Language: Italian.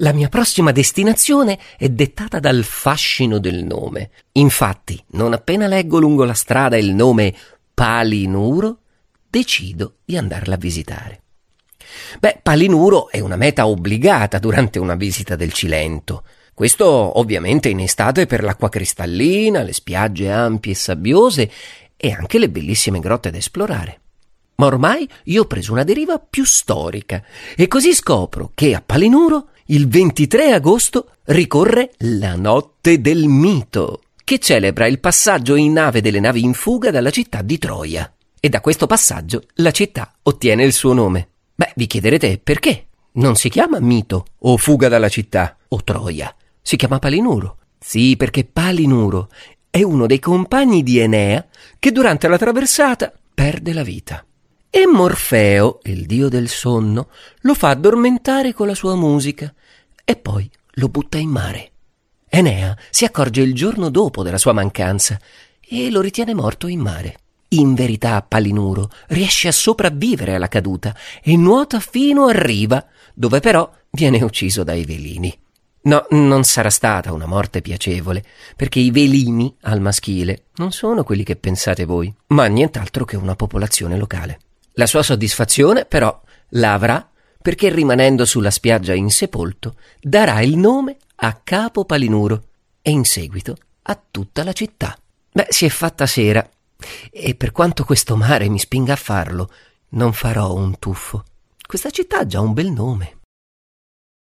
La mia prossima destinazione è dettata dal fascino del nome. Infatti, non appena leggo lungo la strada il nome Palinuro, decido di andarla a visitare. Beh, Palinuro è una meta obbligata durante una visita del Cilento. Questo ovviamente in estate per l'acqua cristallina, le spiagge ampie e sabbiose e anche le bellissime grotte da esplorare. Ma ormai io ho preso una deriva più storica e così scopro che a Palinuro il 23 agosto ricorre la Notte del Mito, che celebra il passaggio in nave delle navi in fuga dalla città di Troia. E da questo passaggio la città ottiene il suo nome. Beh, vi chiederete perché? Non si chiama Mito o fuga dalla città o Troia, si chiama Palinuro. Sì, perché Palinuro è uno dei compagni di Enea che durante la traversata perde la vita. E Morfeo, il dio del sonno, lo fa addormentare con la sua musica e poi lo butta in mare. Enea si accorge il giorno dopo della sua mancanza e lo ritiene morto in mare. In verità Palinuro riesce a sopravvivere alla caduta e nuota fino a riva, dove però viene ucciso dai velini. No, non sarà stata una morte piacevole, perché i velini al maschile non sono quelli che pensate voi, ma nient'altro che una popolazione locale. La sua soddisfazione, però, la avrà perché rimanendo sulla spiaggia insepolto, darà il nome a Capo Palinuro e in seguito a tutta la città. Beh, si è fatta sera e per quanto questo mare mi spinga a farlo, non farò un tuffo. Questa città ha già un bel nome.